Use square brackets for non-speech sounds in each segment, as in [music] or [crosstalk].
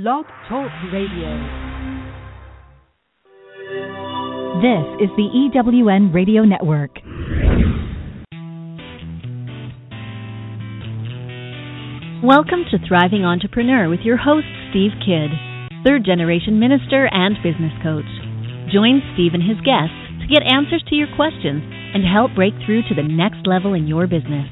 Blog Talk Radio. This is the EWN Radio Network. Welcome to Thriving Entrepreneur with your host, Steve Kidd, third generation minister and business coach. Join Steve and his guests to get answers to your questions and help break through to the next level in your business.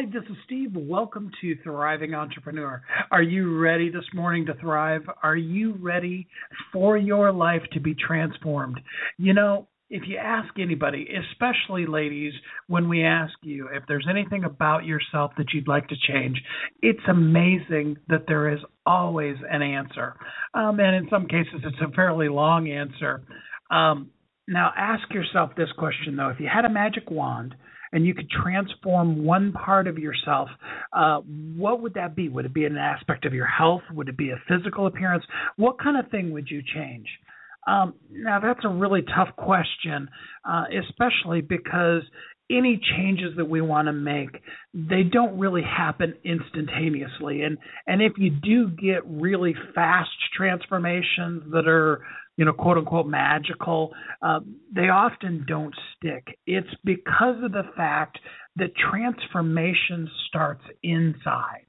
Hi, this is Steve. Welcome to Thriving Entrepreneur. Are you ready this morning to thrive? Are you ready for your life to be transformed? You know, if you ask anybody, especially ladies, when we ask you if there's anything about yourself that you'd like to change, it's amazing that there is always an answer. Um, and in some cases, it's a fairly long answer. Um, now, ask yourself this question, though. If you had a magic wand, and you could transform one part of yourself, uh, what would that be? Would it be an aspect of your health? Would it be a physical appearance? What kind of thing would you change? Um, now, that's a really tough question, uh, especially because any changes that we want to make, they don't really happen instantaneously. And and if you do get really fast transformations that are you know, quote unquote magical, uh, they often don't stick. It's because of the fact that transformation starts inside.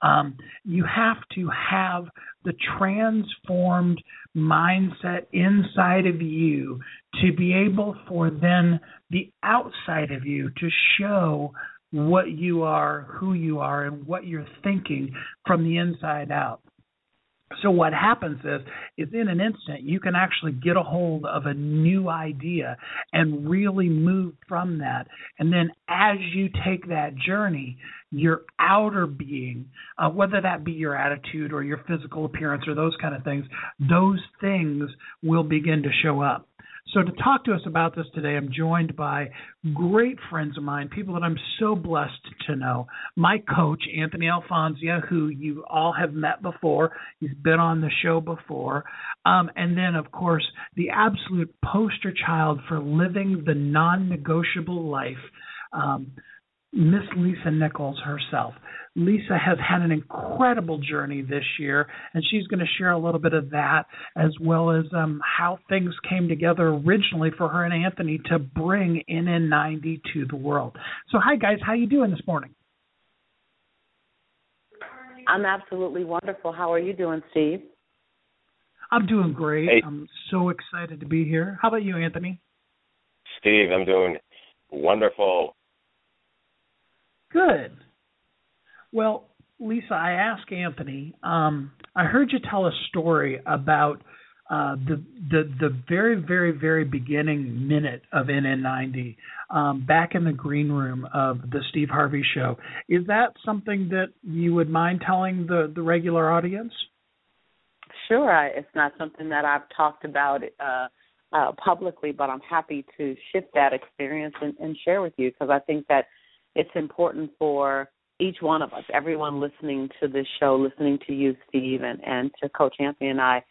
Um, you have to have the transformed mindset inside of you to be able for then the outside of you to show what you are, who you are, and what you're thinking from the inside out. So what happens is, is in an instant you can actually get a hold of a new idea and really move from that. And then as you take that journey, your outer being, uh, whether that be your attitude or your physical appearance or those kind of things, those things will begin to show up. So, to talk to us about this today, I'm joined by great friends of mine, people that I'm so blessed to know. My coach, Anthony Elfonzia, who you all have met before, he's been on the show before. Um, and then, of course, the absolute poster child for living the non negotiable life. Um, Miss Lisa Nichols herself. Lisa has had an incredible journey this year, and she's going to share a little bit of that as well as um, how things came together originally for her and Anthony to bring NN90 to the world. So, hi guys, how you doing this morning? I'm absolutely wonderful. How are you doing, Steve? I'm doing great. Hey. I'm so excited to be here. How about you, Anthony? Steve, I'm doing wonderful. Good. Well, Lisa, I asked Anthony. Um, I heard you tell a story about uh, the the the very very very beginning minute of NN90 um, back in the green room of the Steve Harvey Show. Is that something that you would mind telling the the regular audience? Sure. I, it's not something that I've talked about uh, uh, publicly, but I'm happy to shift that experience and, and share with you because I think that it's important for each one of us, everyone listening to this show, listening to you, Steve, and, and to Coach Anthony and I,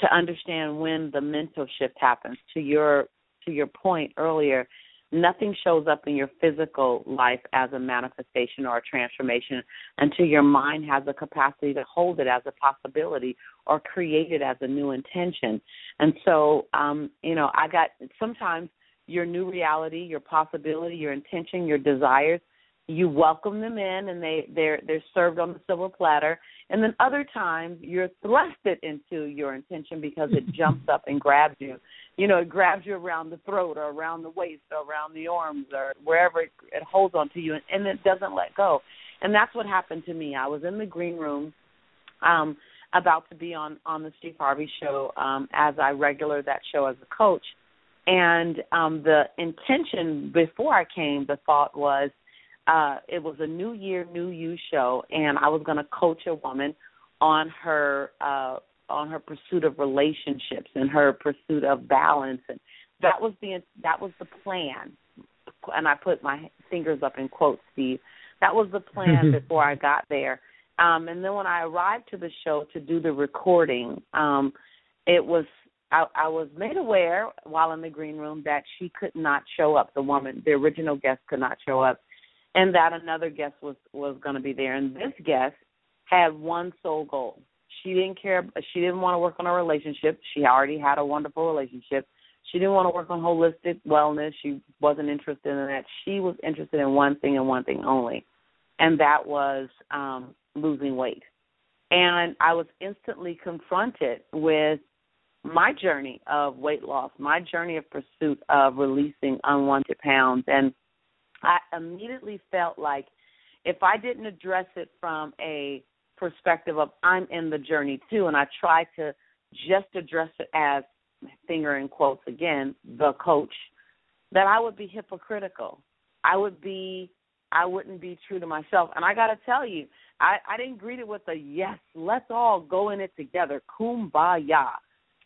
to understand when the mental shift happens. To your to your point earlier, nothing shows up in your physical life as a manifestation or a transformation until your mind has the capacity to hold it as a possibility or create it as a new intention. And so, um, you know, I got sometimes your new reality, your possibility, your intention, your desires you welcome them in and they they're they're served on the silver platter. And then other times you're thrusted into your intention because it [laughs] jumps up and grabs you. You know it grabs you around the throat or around the waist or around the arms or wherever it, it holds onto you and, and it doesn't let go. And that's what happened to me. I was in the green room um about to be on on the steve harvey show um as i regular that show as a coach. And um the intention before i came the thought was uh, it was a New Year, New You show, and I was going to coach a woman on her uh, on her pursuit of relationships and her pursuit of balance, and that was the that was the plan. And I put my fingers up in quotes, Steve. That was the plan [laughs] before I got there. Um, and then when I arrived to the show to do the recording, um, it was I, I was made aware while in the green room that she could not show up. The woman, the original guest, could not show up and that another guest was was going to be there and this guest had one sole goal. She didn't care. She didn't want to work on a relationship. She already had a wonderful relationship. She didn't want to work on holistic wellness. She wasn't interested in that. She was interested in one thing and one thing only, and that was um, losing weight. And I was instantly confronted with my journey of weight loss, my journey of pursuit of releasing unwanted pounds. And I immediately felt like if I didn't address it from a perspective of I'm in the journey too, and I try to just address it as finger in quotes again, the coach, that I would be hypocritical. I would be I wouldn't be true to myself. And I gotta tell you, I, I didn't greet it with a yes, let's all go in it together. Kumbaya.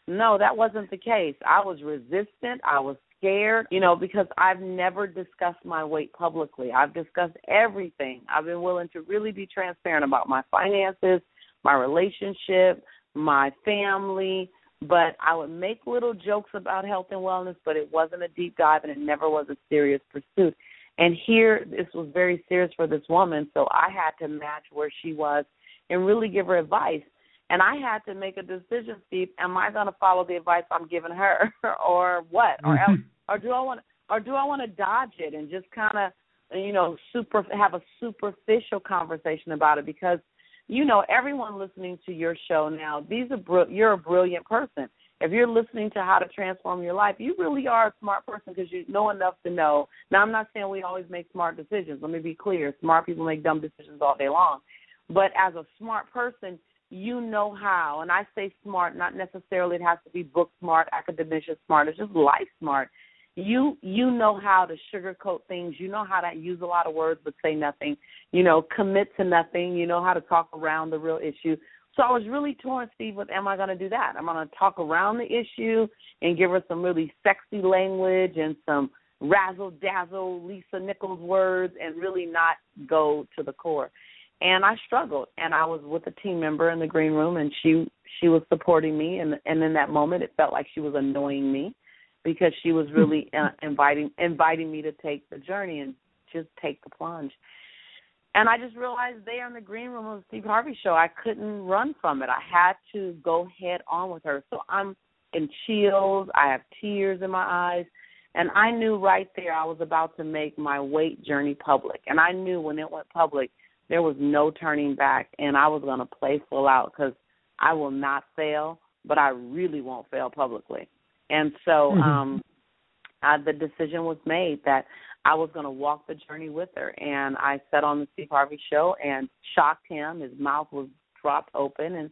No, that wasn't the case. I was resistant. I was scared, you know, because I've never discussed my weight publicly. I've discussed everything. I've been willing to really be transparent about my finances, my relationship, my family, but I would make little jokes about health and wellness, but it wasn't a deep dive and it never was a serious pursuit. And here, this was very serious for this woman, so I had to match where she was and really give her advice. And I had to make a decision, Steve. Am I going to follow the advice I'm giving her, [laughs] or what, or else, mm-hmm. or do I want, or do I want to dodge it and just kind of, you know, super have a superficial conversation about it? Because, you know, everyone listening to your show now, these are you're a brilliant person. If you're listening to how to transform your life, you really are a smart person because you know enough to know. Now, I'm not saying we always make smart decisions. Let me be clear: smart people make dumb decisions all day long. But as a smart person, you know how, and I say smart, not necessarily it has to be book smart, academician smart. It's just life smart. You you know how to sugarcoat things. You know how to use a lot of words but say nothing. You know, commit to nothing. You know how to talk around the real issue. So I was really torn, Steve, with am I going to do that? I'm going to talk around the issue and give her some really sexy language and some razzle dazzle Lisa Nichols words and really not go to the core and I struggled. And I was with a team member in the green room, and she she was supporting me. And and in that moment, it felt like she was annoying me because she was really uh, inviting inviting me to take the journey and just take the plunge. And I just realized there in the green room of the Steve Harvey show, I couldn't run from it. I had to go head on with her. So I'm in chills. I have tears in my eyes. And I knew right there I was about to make my weight journey public. And I knew when it went public – there was no turning back, and I was going to play full out because I will not fail, but I really won't fail publicly. And so mm-hmm. um uh, the decision was made that I was going to walk the journey with her, and I sat on the Steve Harvey show and shocked him. His mouth was dropped open, and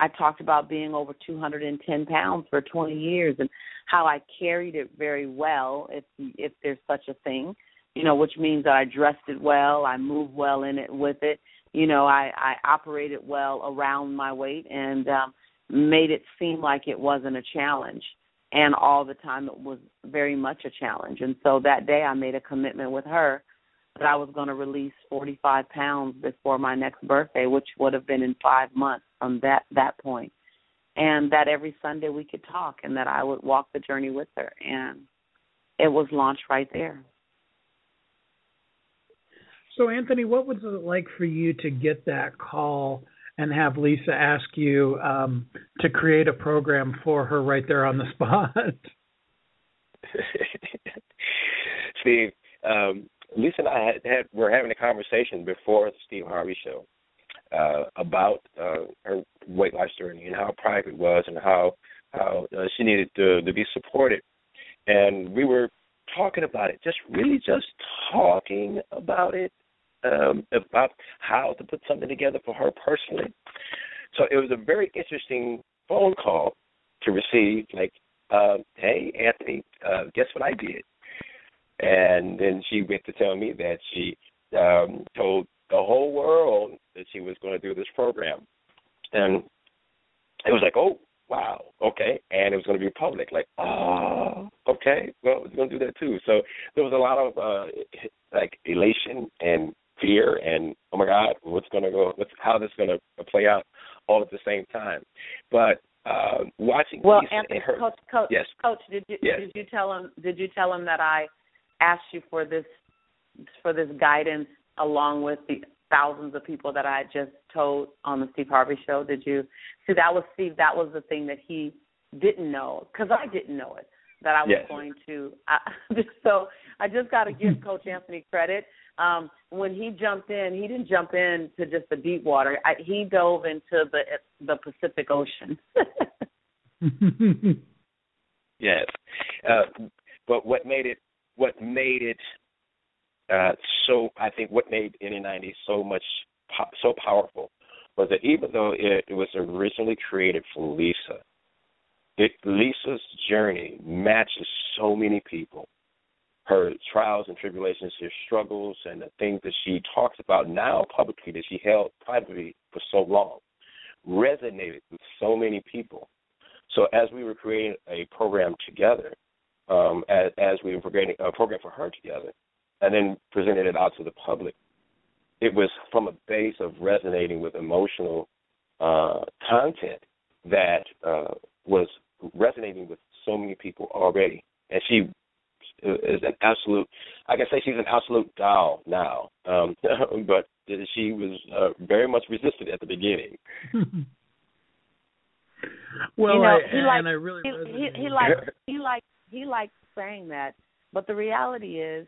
I talked about being over 210 pounds for 20 years and how I carried it very well, if if there's such a thing you know, which means that I dressed it well, I moved well in it with it. You know, I, I operated well around my weight and um, made it seem like it wasn't a challenge. And all the time it was very much a challenge. And so that day I made a commitment with her that I was going to release 45 pounds before my next birthday, which would have been in five months from that that point. And that every Sunday we could talk, and that I would walk the journey with her, and it was launched right there. So, Anthony, what was it like for you to get that call and have Lisa ask you um, to create a program for her right there on the spot? [laughs] Steve, um, Lisa and I had, had were having a conversation before the Steve Harvey show uh, about uh, her weight loss journey and how private it was and how how uh, she needed to, to be supported. And we were talking about it, just really just talking about it um, about how to put something together for her personally. So it was a very interesting phone call to receive. Like, uh, hey, Anthony, uh, guess what I did? And then she went to tell me that she um, told the whole world that she was going to do this program, and it was like, oh, wow, okay, and it was going to be public. Like, oh, okay, well, we're going to do that too. So there was a lot of uh, like elation and fear and oh my God, what's going to go? What's how this going to play out all at the same time? But uh, watching well, Lisa Anthony, her, coach, coach, yes, coach, did you yes. did you tell him did you tell him that I asked you for this for this guidance along with the thousands of people that I just told on the Steve Harvey show. Did you see that was Steve? That was the thing that he didn't know because I didn't know it that I was yes. going to. I, [laughs] so I just got to give [laughs] Coach Anthony credit. Um, when he jumped in, he didn't jump in to just the deep water. I, he dove into the the Pacific Ocean. [laughs] [laughs] yes, uh, but what made it what made it uh, so I think what made NN90 so much so powerful was that even though it, it was originally created for Lisa, it, Lisa's journey matches so many people. Her trials and tribulations, her struggles, and the things that she talks about now publicly that she held privately for so long resonated with so many people. So as we were creating a program together, um, as, as we were creating a program for her together, and then presented it out to the public, it was from a base of resonating with emotional uh, content that uh, was resonating with so many people already. And she is an absolute, I say she's an absolute doll now, um, [laughs] but she was uh, very much resistant at the beginning. [laughs] well, you know, I, he and likes, I really he, he, he likes he likes he likes saying that, but the reality is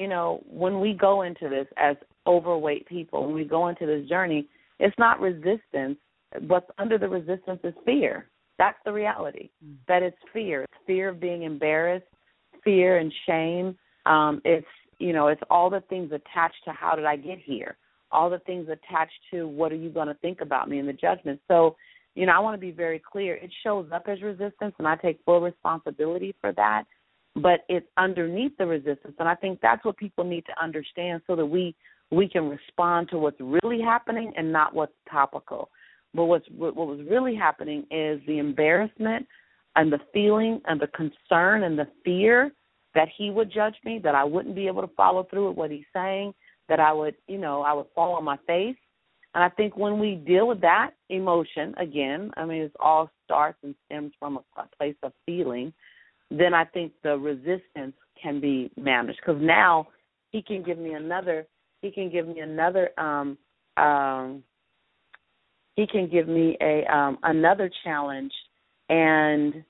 you know, when we go into this as overweight people, when we go into this journey, it's not resistance. What's under the resistance is fear. That's the reality. Mm. That it's fear. It's fear of being embarrassed, fear and shame. Um, it's you know, it's all the things attached to how did I get here? All the things attached to what are you going to think about me in the judgment. So, you know, I want to be very clear. It shows up as resistance, and I take full responsibility for that but it's underneath the resistance and i think that's what people need to understand so that we we can respond to what's really happening and not what's topical but what's what was really happening is the embarrassment and the feeling and the concern and the fear that he would judge me that i wouldn't be able to follow through with what he's saying that i would you know i would fall on my face. And i think when we deal with that emotion again i mean it all starts and stems from a, a place of feeling then I think the resistance can be managed. Because now he can give me another he can give me another um um he can give me a um another challenge and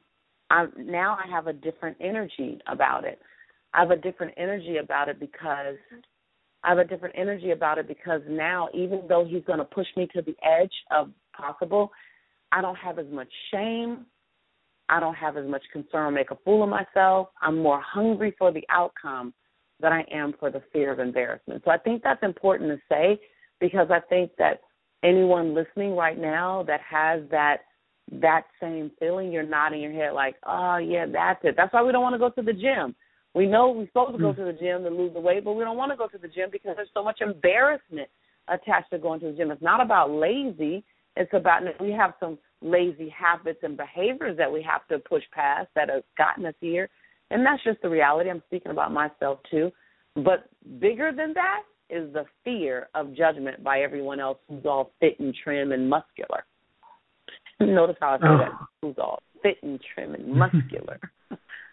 I now I have a different energy about it. I have a different energy about it because I have a different energy about it because now even though he's going to push me to the edge of possible, I don't have as much shame. I don't have as much concern make a fool of myself. I'm more hungry for the outcome than I am for the fear of embarrassment. So I think that's important to say because I think that anyone listening right now that has that that same feeling, you're nodding your head like, oh yeah, that's it. That's why we don't want to go to the gym. We know we're supposed to go hmm. to the gym to lose the weight, but we don't want to go to the gym because there's so much embarrassment attached to going to the gym. It's not about lazy. It's about we have some lazy habits and behaviors that we have to push past that have gotten us here. And that's just the reality. I'm speaking about myself too. But bigger than that is the fear of judgment by everyone else who's all fit and trim and muscular. [laughs] Notice how I say oh. that. Who's all fit and trim and muscular.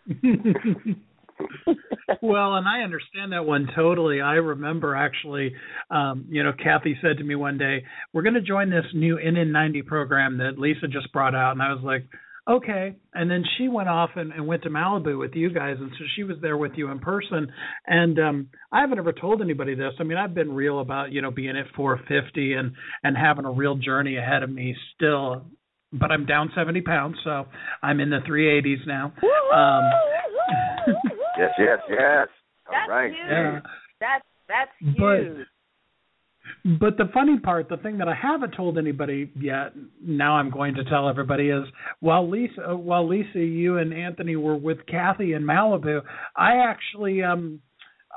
[laughs] [laughs] well, and I understand that one totally. I remember actually, um, you know, Kathy said to me one day, "We're going to join this new NN90 program that Lisa just brought out," and I was like, "Okay." And then she went off and, and went to Malibu with you guys, and so she was there with you in person. And um, I haven't ever told anybody this. I mean, I've been real about you know being at 450 and and having a real journey ahead of me still. But I'm down 70 pounds, so I'm in the 380s now. Um, [laughs] Yes, yes, yes. All that's right. Huge. Yeah. That's that's huge. But, but the funny part, the thing that I haven't told anybody yet, now I'm going to tell everybody is while Lisa, while Lisa, you and Anthony were with Kathy in Malibu, I actually um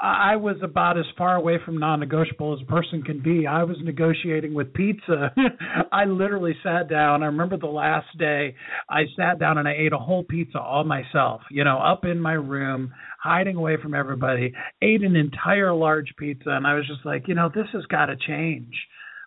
I was about as far away from non-negotiable as a person can be. I was negotiating with pizza. [laughs] I literally sat down. I remember the last day I sat down and I ate a whole pizza all myself, you know, up in my room, hiding away from everybody, ate an entire large pizza and I was just like, you know, this has got to change.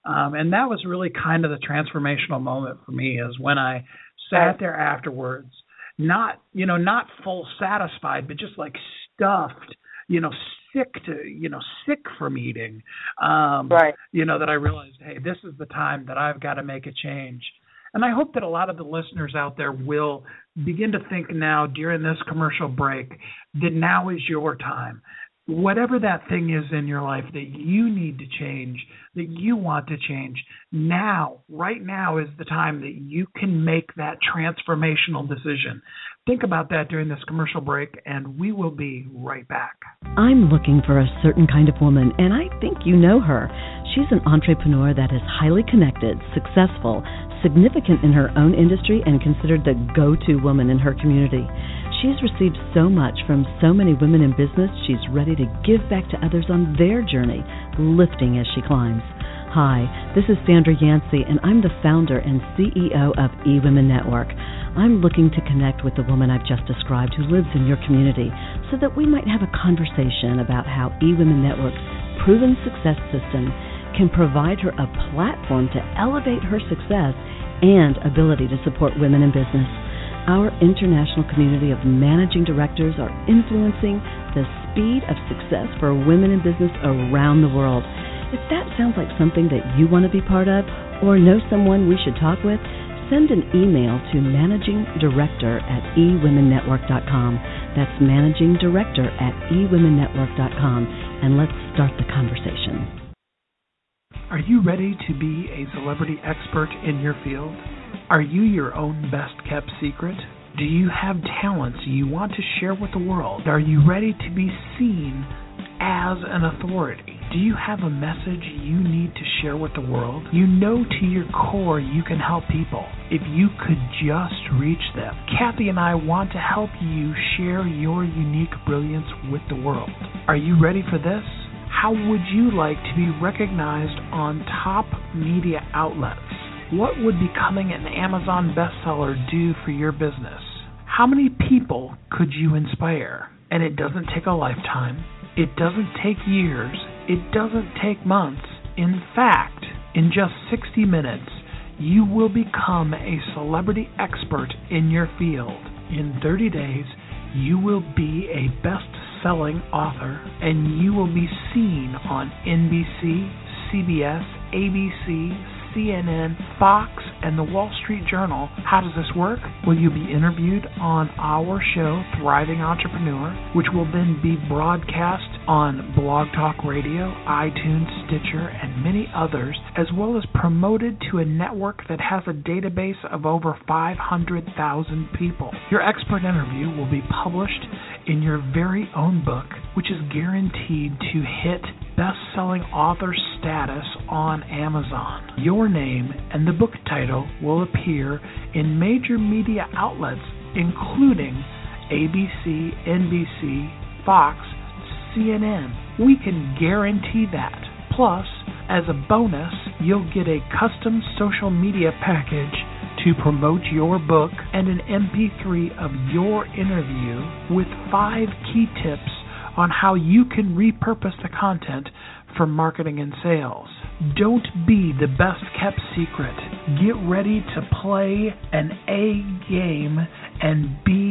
Um and that was really kind of the transformational moment for me is when I sat there afterwards, not, you know, not full satisfied, but just like stuffed you know, sick to, you know, sick from eating. Um, right. You know, that I realized, hey, this is the time that I've got to make a change. And I hope that a lot of the listeners out there will begin to think now during this commercial break that now is your time whatever that thing is in your life that you need to change, that you want to change, now, right now is the time that you can make that transformational decision. Think about that during this commercial break, and we will be right back. I'm looking for a certain kind of woman, and I think you know her. She's an entrepreneur that is highly connected, successful, significant in her own industry, and considered the go to woman in her community. She's received so much from so many women in business, she's ready to give back to others on their journey, lifting as she climbs. Hi, this is Sandra Yancey, and I'm the founder and CEO of eWomen Network. I'm looking to connect with the woman I've just described who lives in your community so that we might have a conversation about how eWomen Network's proven success system can provide her a platform to elevate her success and ability to support women in business. Our international community of managing directors are influencing the speed of success for women in business around the world. If that sounds like something that you want to be part of or know someone we should talk with, send an email to managing director at ewomennetwork.com. That's managing director at ewomennetwork.com, and let's start the conversation. Are you ready to be a celebrity expert in your field? Are you your own best kept secret? Do you have talents you want to share with the world? Are you ready to be seen as an authority? Do you have a message you need to share with the world? You know to your core you can help people if you could just reach them. Kathy and I want to help you share your unique brilliance with the world. Are you ready for this? How would you like to be recognized on top media outlets? What would becoming an Amazon bestseller do for your business? How many people could you inspire? And it doesn't take a lifetime. It doesn't take years. It doesn't take months. In fact, in just 60 minutes, you will become a celebrity expert in your field. In 30 days, you will be a best selling author and you will be seen on NBC, CBS, ABC, CNN, Fox, and the Wall Street Journal. How does this work? Will you'll be interviewed on our show, Thriving Entrepreneur, which will then be broadcast on Blog Talk Radio, iTunes, Stitcher, and many others, as well as promoted to a network that has a database of over 500,000 people. Your expert interview will be published in your very own book, which is guaranteed to hit best selling author status on Amazon. Your name and the book title will appear in major media outlets, including ABC, NBC, Fox, CNN. We can guarantee that. Plus, as a bonus, you'll get a custom social media package to promote your book and an MP3 of your interview with five key tips on how you can repurpose the content for marketing and sales. Don't be the best kept secret. Get ready to play an A game and be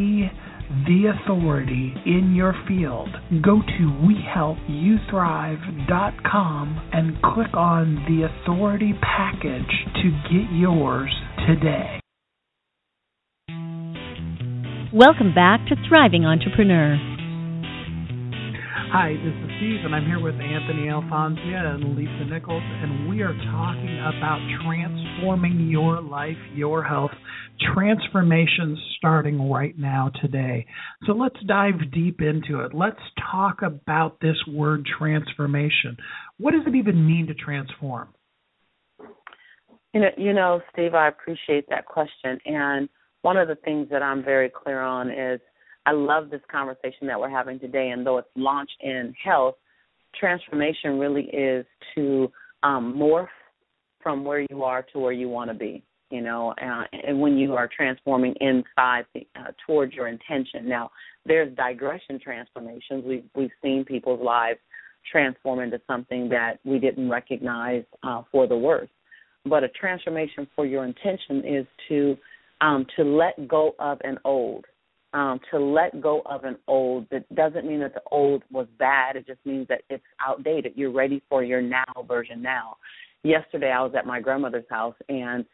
the authority in your field. Go to WeHelpYouThrive.com and click on the authority package to get yours today. Welcome back to Thriving Entrepreneur. Hi, this is Steve, and I'm here with Anthony Elfonzia and Lisa Nichols, and we are talking about transforming your life, your health, transformations starting right now today. So let's dive deep into it. Let's talk about this word transformation. What does it even mean to transform? You know, you know, Steve, I appreciate that question. And one of the things that I'm very clear on is I love this conversation that we're having today. And though it's launched in health, transformation really is to um, morph from where you are to where you want to be. You know, uh, and when you are transforming inside uh, towards your intention. Now, there's digression transformations. We've we've seen people's lives transform into something that we didn't recognize uh, for the worse. But a transformation for your intention is to um, to let go of an old um, to let go of an old. That doesn't mean that the old was bad. It just means that it's outdated. You're ready for your now version now. Yesterday, I was at my grandmother's house and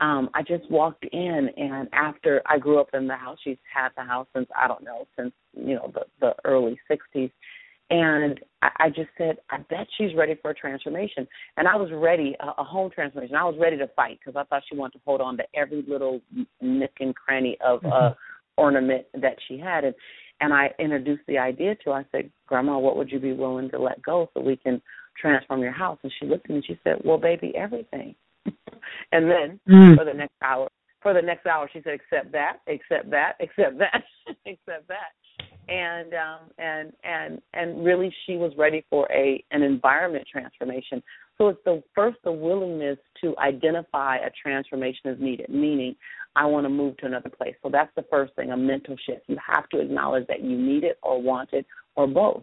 um I just walked in and after I grew up in the house, she's had the house since I don't know since you know the the early '60s, and I, I just said I bet she's ready for a transformation, and I was ready a, a home transformation. I was ready to fight because I thought she wanted to hold on to every little nick and cranny of mm-hmm. uh ornament that she had and and I introduced the idea to her. I said, Grandma, what would you be willing to let go so we can transform your house? And she looked at me and she said, Well, baby, everything. [laughs] and then mm. for the next hour, for the next hour, she said, "Accept that, accept that, [laughs] accept that, accept that." And um, and and and really, she was ready for a an environment transformation. So it's the first the willingness to identify a transformation is needed, meaning I want to move to another place. So that's the first thing, a mental shift. You have to acknowledge that you need it or want it or both.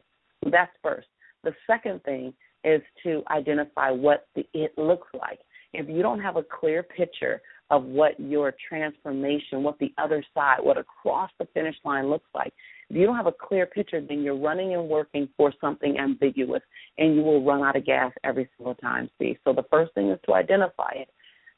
That's first. The second thing is to identify what the it looks like. If you don't have a clear picture of what your transformation, what the other side, what across the finish line looks like, if you don't have a clear picture, then you're running and working for something ambiguous and you will run out of gas every single time, see. So the first thing is to identify it.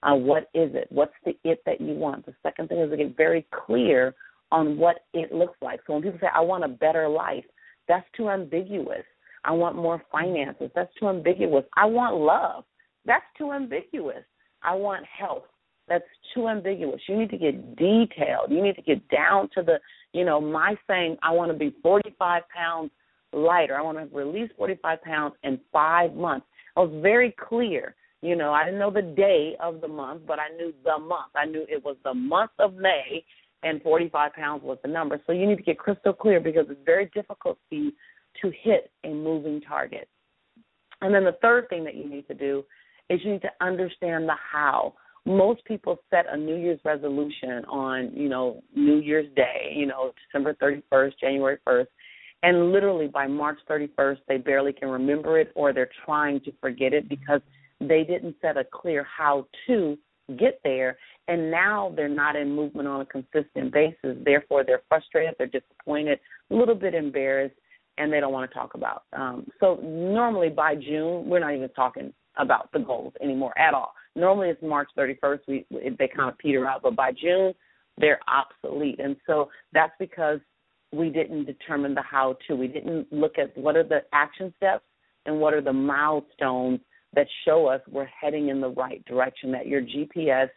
Uh, what is it? What's the it that you want? The second thing is to get very clear on what it looks like. So when people say, I want a better life, that's too ambiguous. I want more finances. That's too ambiguous. I want love. That's too ambiguous. I want health. That's too ambiguous. You need to get detailed. You need to get down to the, you know, my saying, I want to be 45 pounds lighter. I want to release 45 pounds in five months. I was very clear. You know, I didn't know the day of the month, but I knew the month. I knew it was the month of May, and 45 pounds was the number. So you need to get crystal clear because it's very difficult for you to hit a moving target. And then the third thing that you need to do is you need to understand the how. Most people set a New Year's resolution on, you know, New Year's Day, you know, December 31st, January 1st, and literally by March 31st, they barely can remember it or they're trying to forget it because they didn't set a clear how to get there. And now they're not in movement on a consistent basis. Therefore, they're frustrated, they're disappointed, a little bit embarrassed, and they don't want to talk about. Um, so normally by June, we're not even talking about the goals anymore at all. Normally it's March 31st. We they kind of peter out, but by June they're obsolete, and so that's because we didn't determine the how to. We didn't look at what are the action steps and what are the milestones that show us we're heading in the right direction. That your GPS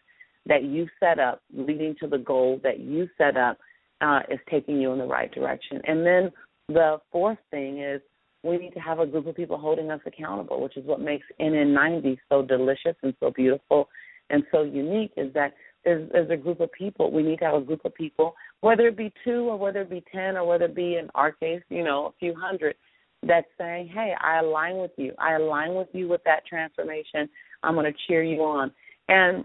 that you set up, leading to the goal that you set up, uh, is taking you in the right direction. And then the fourth thing is we need to have a group of people holding us accountable, which is what makes NN90 so delicious and so beautiful and so unique is that there's, there's a group of people. We need to have a group of people, whether it be two or whether it be 10 or whether it be, in our case, you know, a few hundred, that's saying, hey, I align with you. I align with you with that transformation. I'm going to cheer you on. And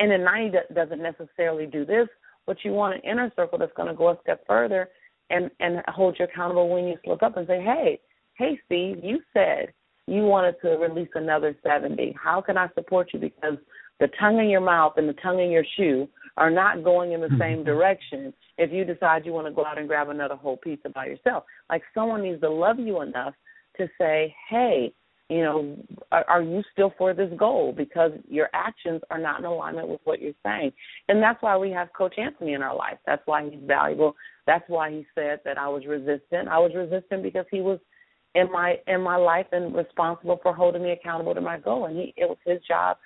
NN90 doesn't necessarily do this, but you want an inner circle that's going to go a step further and and hold you accountable when you slip up and say, hey, hey, Steve, you said you wanted to release another 70. How can I support you? Because the tongue in your mouth and the tongue in your shoe are not going in the mm-hmm. same direction if you decide you want to go out and grab another whole pizza by yourself. Like someone needs to love you enough to say, hey, you know, are, are you still for this goal? Because your actions are not in alignment with what you're saying. And that's why we have Coach Anthony in our life. That's why he's valuable. That's why he said that I was resistant. I was resistant because he was – in my in my life and responsible for holding me accountable to my goal. And he it was his job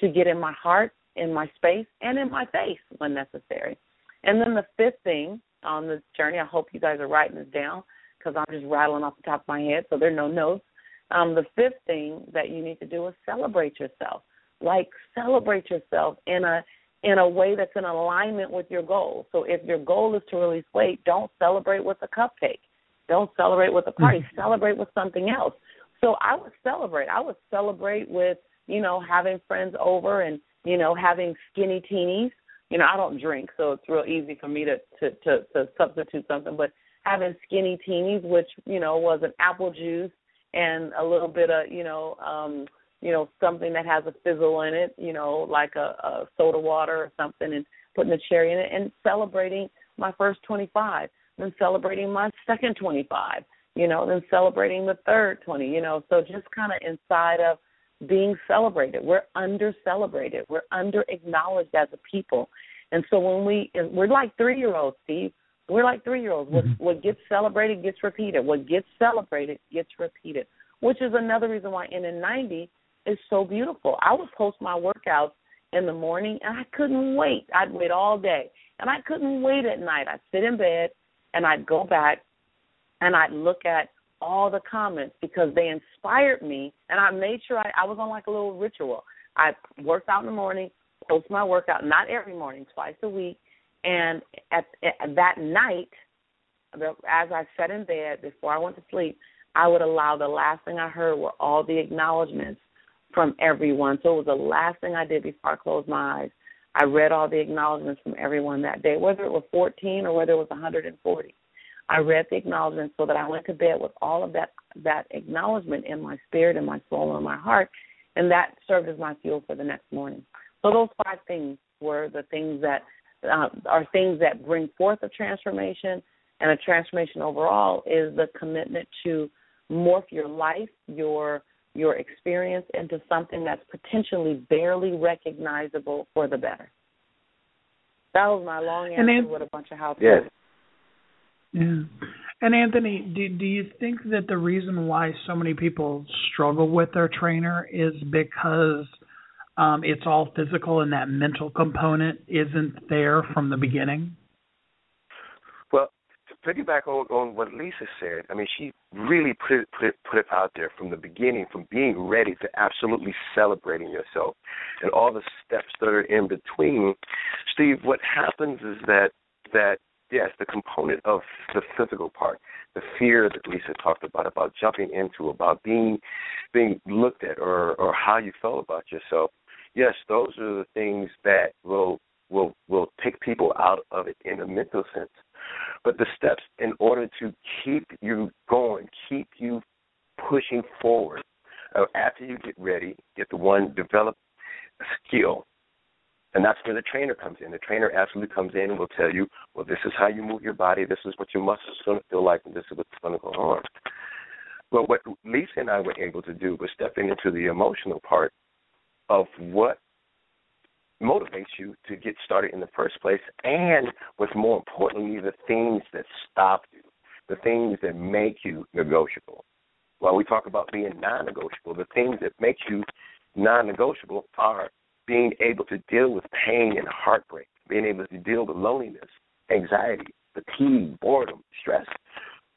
to get in my heart, in my space, and in my face when necessary. And then the fifth thing on this journey, I hope you guys are writing this down because I'm just rattling off the top of my head, so there are no notes. Um, the fifth thing that you need to do is celebrate yourself. Like celebrate yourself in a in a way that's in alignment with your goal. So if your goal is to release weight, don't celebrate with a cupcake. Don't celebrate with a party. Mm-hmm. Celebrate with something else. So I would celebrate. I would celebrate with, you know, having friends over and, you know, having skinny teenies. You know, I don't drink, so it's real easy for me to to to, to substitute something. But having skinny teenies, which you know was an apple juice and a little bit of, you know, um, you know, something that has a fizzle in it, you know, like a, a soda water or something, and putting a cherry in it, and celebrating my first 25, then celebrating my second 25, you know, then celebrating the third 20, you know. So just kind of inside of being celebrated. We're under celebrated. We're under acknowledged as a people. And so when we we're like three year olds, Steve. We're like three year olds. Mm-hmm. What, what gets celebrated gets repeated. What gets celebrated gets repeated. Which is another reason why NN90 is so beautiful. I would post my workouts in the morning and I couldn't wait. I'd wait all day. And I couldn't wait at night. I'd sit in bed and I'd go back and I'd look at all the comments because they inspired me and I made sure I, I was on like a little ritual. I worked out in the morning, post my workout, not every morning, twice a week. And at, at that night, as I sat in bed before I went to sleep, I would allow the last thing I heard were all the acknowledgments from everyone. So it was the last thing I did before I closed my eyes. I read all the acknowledgments from everyone that day, whether it was 14 or whether it was 140. I read the acknowledgments so that I went to bed with all of that that acknowledgement in my spirit and my soul and my heart, and that served as my fuel for the next morning. So those five things were the things that uh, are things that bring forth a transformation, and a transformation overall is the commitment to morph your life, your your experience into something that's potentially barely recognizable for the better. That was my long answer then, with a bunch of how to. Yes. Yeah. And Anthony, do do you think that the reason why so many people struggle with their trainer is because um, it's all physical and that mental component isn't there from the beginning? Piggyback on, on what Lisa said, I mean, she really put it, put it put it out there from the beginning, from being ready to absolutely celebrating yourself, and all the steps that are in between. Steve, what happens is that that yes, the component of the physical part, the fear that Lisa talked about, about jumping into, about being being looked at, or or how you felt about yourself. Yes, those are the things that will will will take people out of it in a mental sense. But the steps in order to keep you going, keep you pushing forward. Uh, after you get ready, get the one develop skill and that's where the trainer comes in. The trainer absolutely comes in and will tell you, well, this is how you move your body, this is what your muscles are going to feel like, and this is what's going to go on. But what Lisa and I were able to do was stepping into the emotional part of what motivates you to get started in the first place, and what's more importantly, the things that stop you, the things that make you negotiable. While we talk about being non negotiable, the things that make you non negotiable are being able to deal with pain and heartbreak, being able to deal with loneliness, anxiety, fatigue, boredom, stress.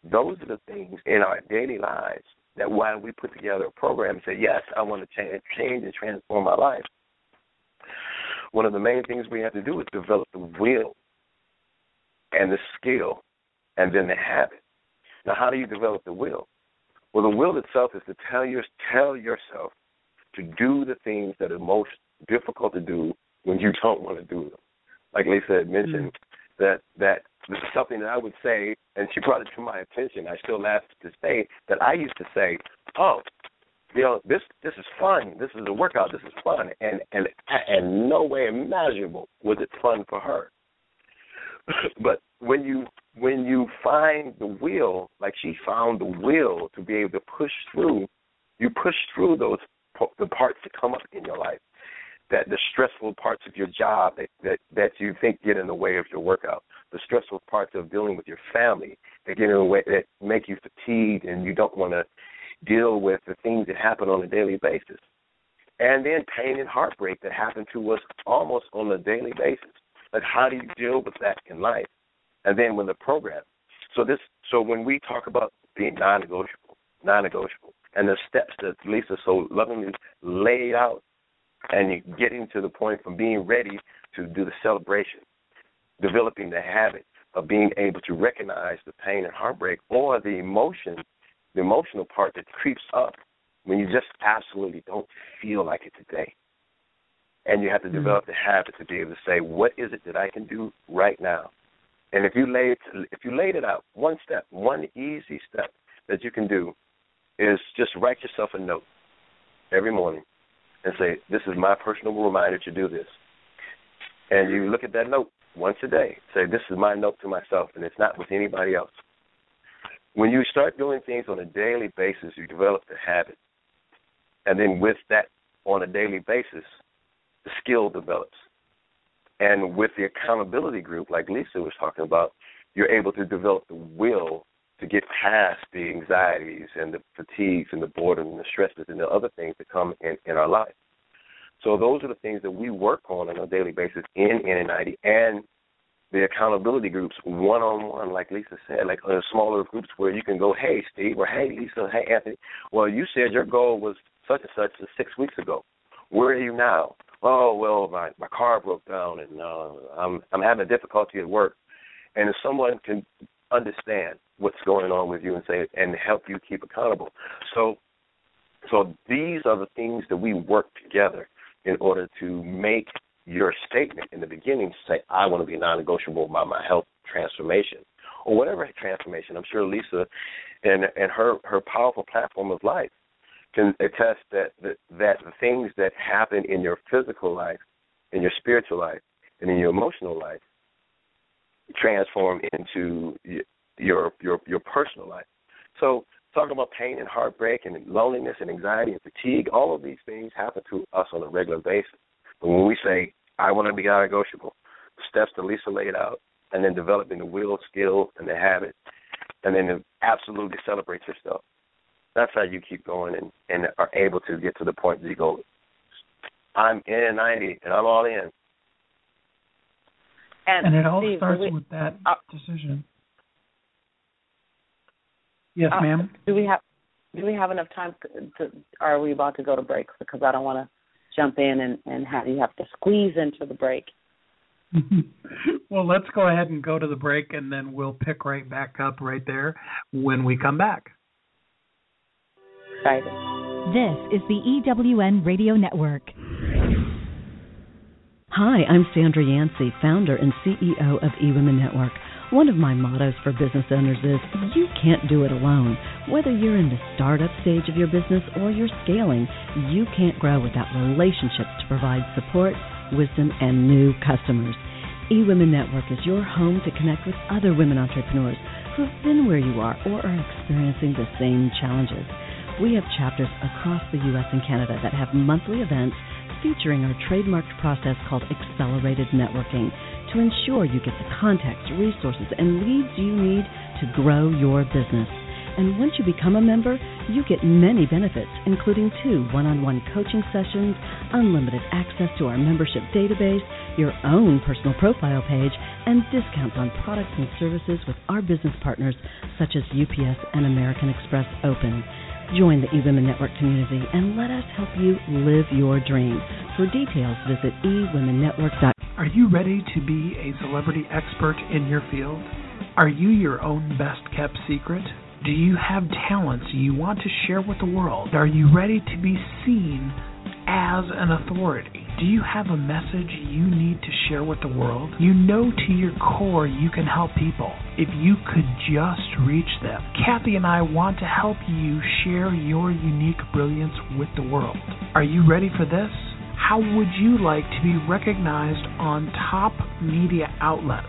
Those are the things in our daily lives that while we put together a program and say, yes, I want to change, change and transform my life, one of the main things we have to do is develop the will and the skill and then the habit. Now, how do you develop the will? Well, the will itself is to tell your tell yourself to do the things that are most difficult to do when you don't want to do them. Like Lisa had mentioned, mm-hmm. that that this is something that I would say, and she brought it to my attention. I still laugh to say that I used to say, "Oh, you know, this this is fun. This is a workout. This is fun." And and and no way imaginable was it fun for her. [clears throat] but when you when you find the will, like she found the will to be able to push through, you push through those the parts that come up in your life that the stressful parts of your job that, that that you think get in the way of your workout, the stressful parts of dealing with your family that get in the way that make you fatigued and you don't want to deal with the things that happen on a daily basis, and then pain and heartbreak that happen to us almost on a daily basis. Like how do you deal with that in life? And then when the program, so this, so when we talk about being non-negotiable, non-negotiable, and the steps that Lisa so lovingly laid out and you're getting to the point from being ready to do the celebration, developing the habit of being able to recognize the pain and heartbreak or the emotion, the emotional part that creeps up when you just absolutely don't feel like it today. And you have to mm-hmm. develop the habit to be able to say, what is it that I can do right now? And if you lay it, if you laid it out, one step, one easy step that you can do is just write yourself a note every morning and say, This is my personal reminder to do this. And you look at that note once a day. Say, this is my note to myself, and it's not with anybody else. When you start doing things on a daily basis, you develop the habit. And then with that on a daily basis, the skill develops. And with the accountability group, like Lisa was talking about, you're able to develop the will to get past the anxieties and the fatigues and the boredom and the stresses and the other things that come in, in our life. So those are the things that we work on on a daily basis in NN90 and the accountability groups one on one, like Lisa said, like uh, smaller groups where you can go, hey Steve, or hey Lisa, hey Anthony. Well, you said your goal was such and such six weeks ago. Where are you now? Oh well, my my car broke down and uh, I'm I'm having a difficulty at work. And if someone can understand what's going on with you and say and help you keep accountable. So so these are the things that we work together in order to make your statement in the beginning to say, I want to be non negotiable about my health transformation. Or whatever transformation. I'm sure Lisa and and her, her powerful platform of life can attest that, that that the things that happen in your physical life, in your spiritual life, and in your emotional life transform into your your your personal life. So talking about pain and heartbreak and loneliness and anxiety and fatigue, all of these things happen to us on a regular basis. But when we say, I want to be non-negotiable, the steps that Lisa laid out, and then developing the will, skill, and the habit, and then absolutely celebrate yourself. That's how you keep going and, and are able to get to the point that you go, I'm in 90 and I'm all in. And, and it all Steve, starts we, with that uh, decision. Yes, uh, ma'am. Do we have do we have enough time to, to are we about to go to break because I don't want to jump in and and have you have to squeeze into the break. Mm-hmm. [laughs] well, let's go ahead and go to the break and then we'll pick right back up right there when we come back. Excited. This is the EWN Radio Network. Hi, I'm Sandra Yancey, founder and CEO of eWomen Network. One of my mottos for business owners is you can't do it alone. Whether you're in the startup stage of your business or you're scaling, you can't grow without relationships to provide support, wisdom, and new customers. eWomen Network is your home to connect with other women entrepreneurs who have been where you are or are experiencing the same challenges. We have chapters across the U.S. and Canada that have monthly events featuring our trademarked process called Accelerated Networking to ensure you get the contacts, resources, and leads you need to grow your business. And once you become a member, you get many benefits, including two one on one coaching sessions, unlimited access to our membership database, your own personal profile page, and discounts on products and services with our business partners such as UPS and American Express Open. Join the eWomen Network community and let us help you live your dream. For details, visit eWomenNetwork.com. Are you ready to be a celebrity expert in your field? Are you your own best kept secret? Do you have talents you want to share with the world? Are you ready to be seen as an authority? Do you have a message you need to share with the world? You know to your core you can help people if you could just reach them. Kathy and I want to help you share your unique brilliance with the world. Are you ready for this? How would you like to be recognized on top media outlets?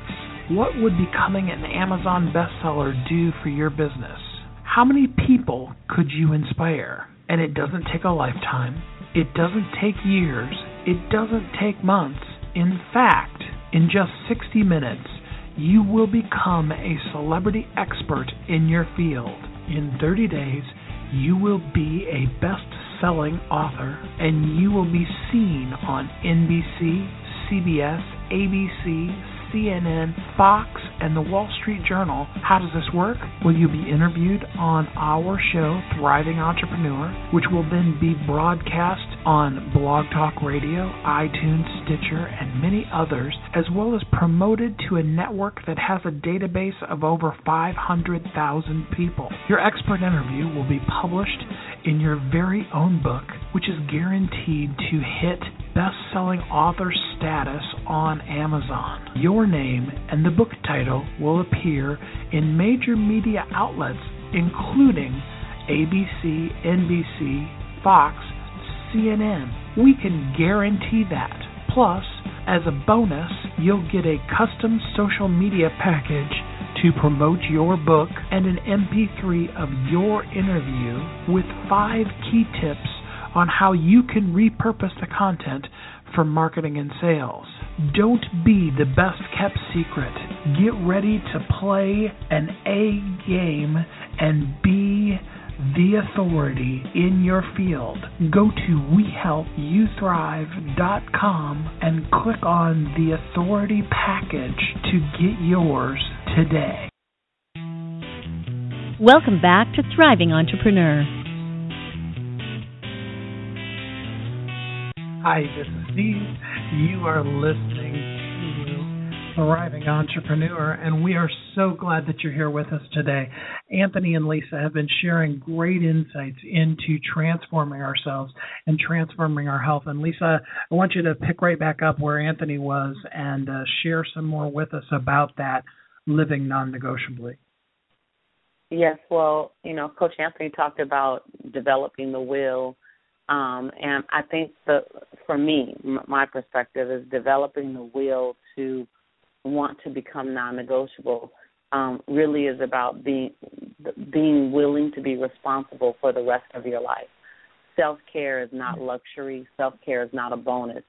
What would becoming an Amazon bestseller do for your business? How many people could you inspire? And it doesn't take a lifetime. It doesn't take years. It doesn't take months. In fact, in just 60 minutes, you will become a celebrity expert in your field. In 30 days, you will be a best selling author and you will be seen on NBC, CBS, ABC, CNN, Fox, and the Wall Street Journal. How does this work? Will you'll be interviewed on our show, Thriving Entrepreneur, which will then be broadcast on Blog Talk Radio, iTunes, Stitcher, and many others, as well as promoted to a network that has a database of over 500,000 people. Your expert interview will be published in your very own book, which is guaranteed to hit best selling author status on Amazon. Your name and the book title will appear in major media outlets, including ABC, NBC, Fox, CNN. We can guarantee that. Plus, as a bonus, you'll get a custom social media package to promote your book and an MP3 of your interview with five key tips on how you can repurpose the content for marketing and sales. Don't be the best kept secret. Get ready to play an A game and be the authority in your field. Go to WeHelpYouThrive.com and click on the authority package to get yours today. Welcome back to Thriving Entrepreneur. Hi, this is Steve. You are listening to Thriving Entrepreneur, and we are so glad that you're here with us today. Anthony and Lisa have been sharing great insights into transforming ourselves and transforming our health. And Lisa, I want you to pick right back up where Anthony was and uh, share some more with us about that living non negotiably. Yes, well, you know, Coach Anthony talked about developing the will um, and I think that for me, m- my perspective is developing the will to want to become non-negotiable. Um, really is about being being willing to be responsible for the rest of your life. Self care is not luxury. Self care is not a bonus.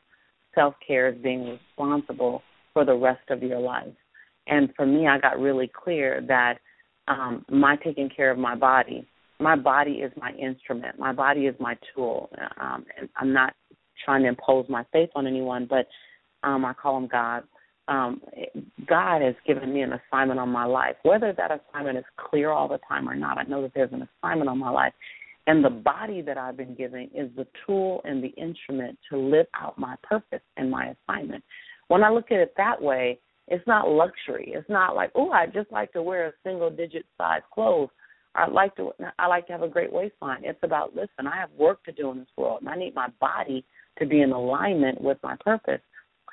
Self care is being responsible for the rest of your life. And for me, I got really clear that um, my taking care of my body my body is my instrument. My body is my tool. Um, and I'm not trying to impose my faith on anyone, but um, I call him God. Um, God has given me an assignment on my life. Whether that assignment is clear all the time or not, I know that there's an assignment on my life. And the body that I've been given is the tool and the instrument to live out my purpose and my assignment. When I look at it that way, it's not luxury. It's not like, oh, I just like to wear a single digit size clothes. I like to I like to have a great waistline. It's about listen, I have work to do in this world and I need my body to be in alignment with my purpose.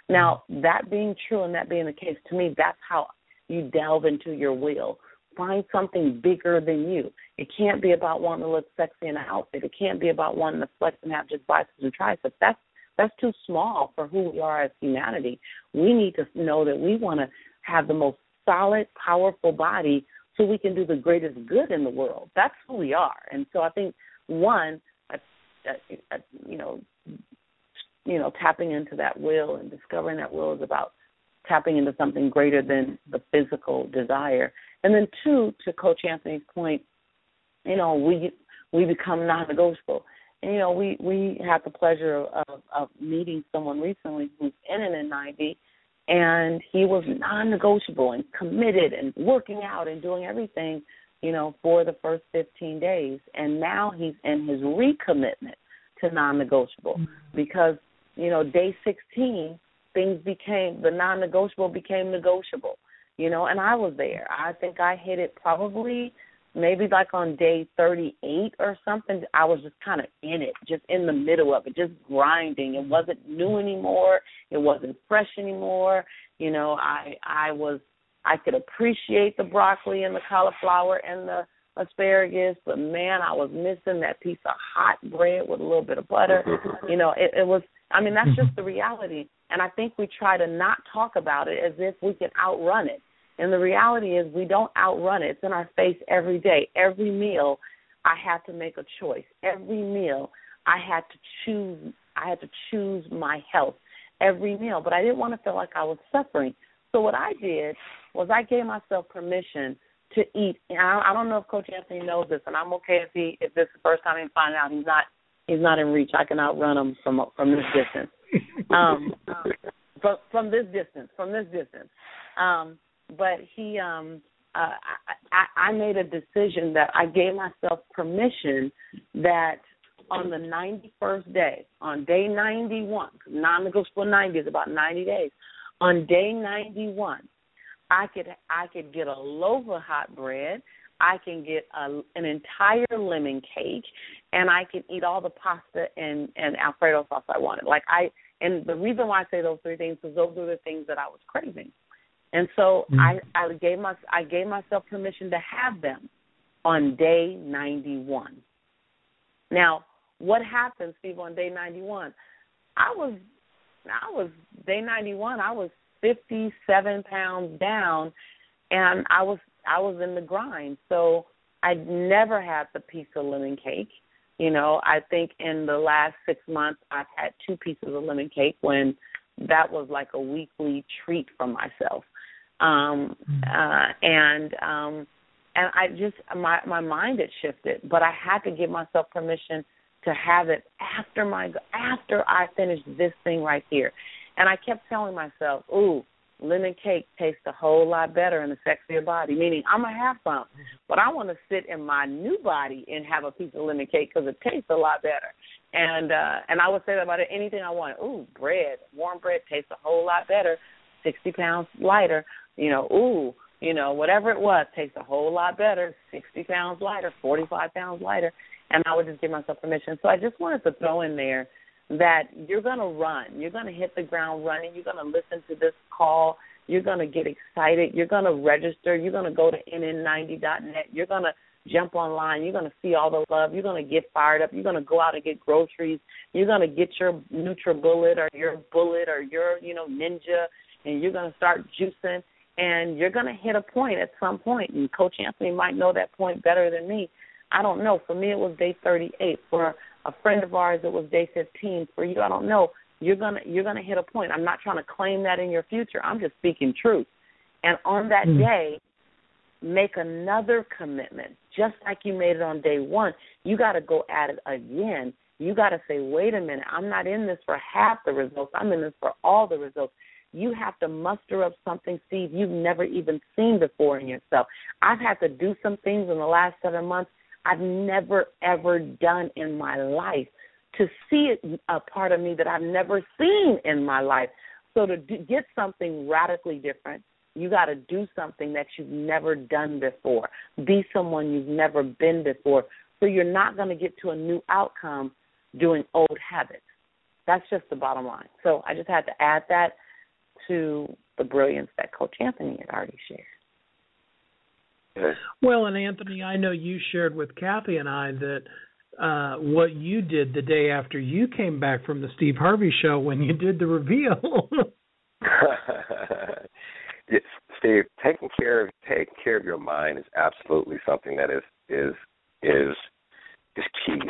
Now, that being true and that being the case, to me that's how you delve into your will. Find something bigger than you. It can't be about wanting to look sexy in an outfit. It can't be about wanting to flex and have just biceps and triceps. That's that's too small for who we are as humanity. We need to know that we want to have the most solid, powerful body so we can do the greatest good in the world. That's who we are. And so I think one, I, I, I, you know, you know, tapping into that will and discovering that will is about tapping into something greater than the physical desire. And then two, to Coach Anthony's point, you know, we we become non-negotiable. And you know, we we had the pleasure of, of meeting someone recently who's in NN90 and he was non-negotiable and committed and working out and doing everything you know for the first 15 days and now he's in his recommitment to non-negotiable mm-hmm. because you know day 16 things became the non-negotiable became negotiable you know and i was there i think i hit it probably maybe like on day 38 or something, I was just kind of in it, just in the middle of it, just grinding. It wasn't new anymore. It wasn't fresh anymore. You know, I I was I could appreciate the broccoli and the cauliflower and the asparagus, but man, I was missing that piece of hot bread with a little bit of butter. [laughs] You know, it, it was. I mean, that's just the reality. And I think we try to not talk about it as if we can outrun it and the reality is, we don't outrun it. It's in our face every day. Every meal, I had to make a choice. Every meal, I had to choose. I had to choose my health every meal, but I didn't want to feel like I was suffering. So what I did was I gave myself permission to eat. And I, I don't know if Coach Anthony knows this, and I'm okay if he if this is the first time he finds out he's not he's not in reach. I can outrun him from from this distance. [laughs] Um, from from this distance, from this distance. Um, but he um uh, I, I made a decision that I gave myself permission that on the 91st day, on day 91, non-negotiable 90 is about 90 days. On day 91, I could I could get a loaf of hot bread, I can get a, an entire lemon cake, and I can eat all the pasta and and Alfredo sauce I wanted. Like I, and the reason why I say those three things is those are the things that I was craving. And so mm-hmm. I, I gave my I gave myself permission to have them on day 91. Now, what happened, Steve, on day 91? I was I was day 91. I was 57 pounds down, and I was I was in the grind. So I never had the piece of lemon cake. You know, I think in the last six months I've had two pieces of lemon cake when that was like a weekly treat for myself. Um mm. uh and um and I just my my mind had shifted, but I had to give myself permission to have it after my after I finished this thing right here. And I kept telling myself, "Ooh, lemon cake tastes a whole lot better in a sexier body." Meaning, I'm gonna have some, but I want to sit in my new body and have a piece of lemon cake because it tastes a lot better. And uh and I would say that about anything I want. Ooh, bread, warm bread tastes a whole lot better, sixty pounds lighter. You know, ooh, you know, whatever it was tastes a whole lot better, sixty pounds lighter, forty five pounds lighter and I would just give myself permission. So I just wanted to throw in there that you're going to run. You're going to hit the ground running. You're going to listen to this call. You're going to get excited. You're going to register. You're going to go to nn90.net. You're going to jump online. You're going to see all the love. You're going to get fired up. You're going to go out and get groceries. You're going to get your NutriBullet or your Bullet or your, you know, Ninja, and you're going to start juicing. And you're going to hit a point at some point, and Coach Anthony might know that point better than me I don't know. For me, it was day 38. For a friend of ours, it was day 15. For you, I don't know. You're gonna you're gonna hit a point. I'm not trying to claim that in your future. I'm just speaking truth. And on that mm. day, make another commitment, just like you made it on day one. You got to go at it again. You got to say, wait a minute, I'm not in this for half the results. I'm in this for all the results. You have to muster up something, Steve, you've never even seen before in yourself. I've had to do some things in the last seven months I've never ever done in my life. To see a part of me that I've never seen in my life. So to do, get something radically different, you got to do something that you've never done before. Be someone you've never been before. So you're not going to get to a new outcome doing old habits. That's just the bottom line. So I just had to add that to the brilliance that Coach Anthony had already shared. Well, and Anthony, I know you shared with Kathy and I that uh, what you did the day after you came back from the Steve Harvey show when you did the reveal. [laughs] yes, Steve, taking care of taking care of your mind is absolutely something that is is is is key.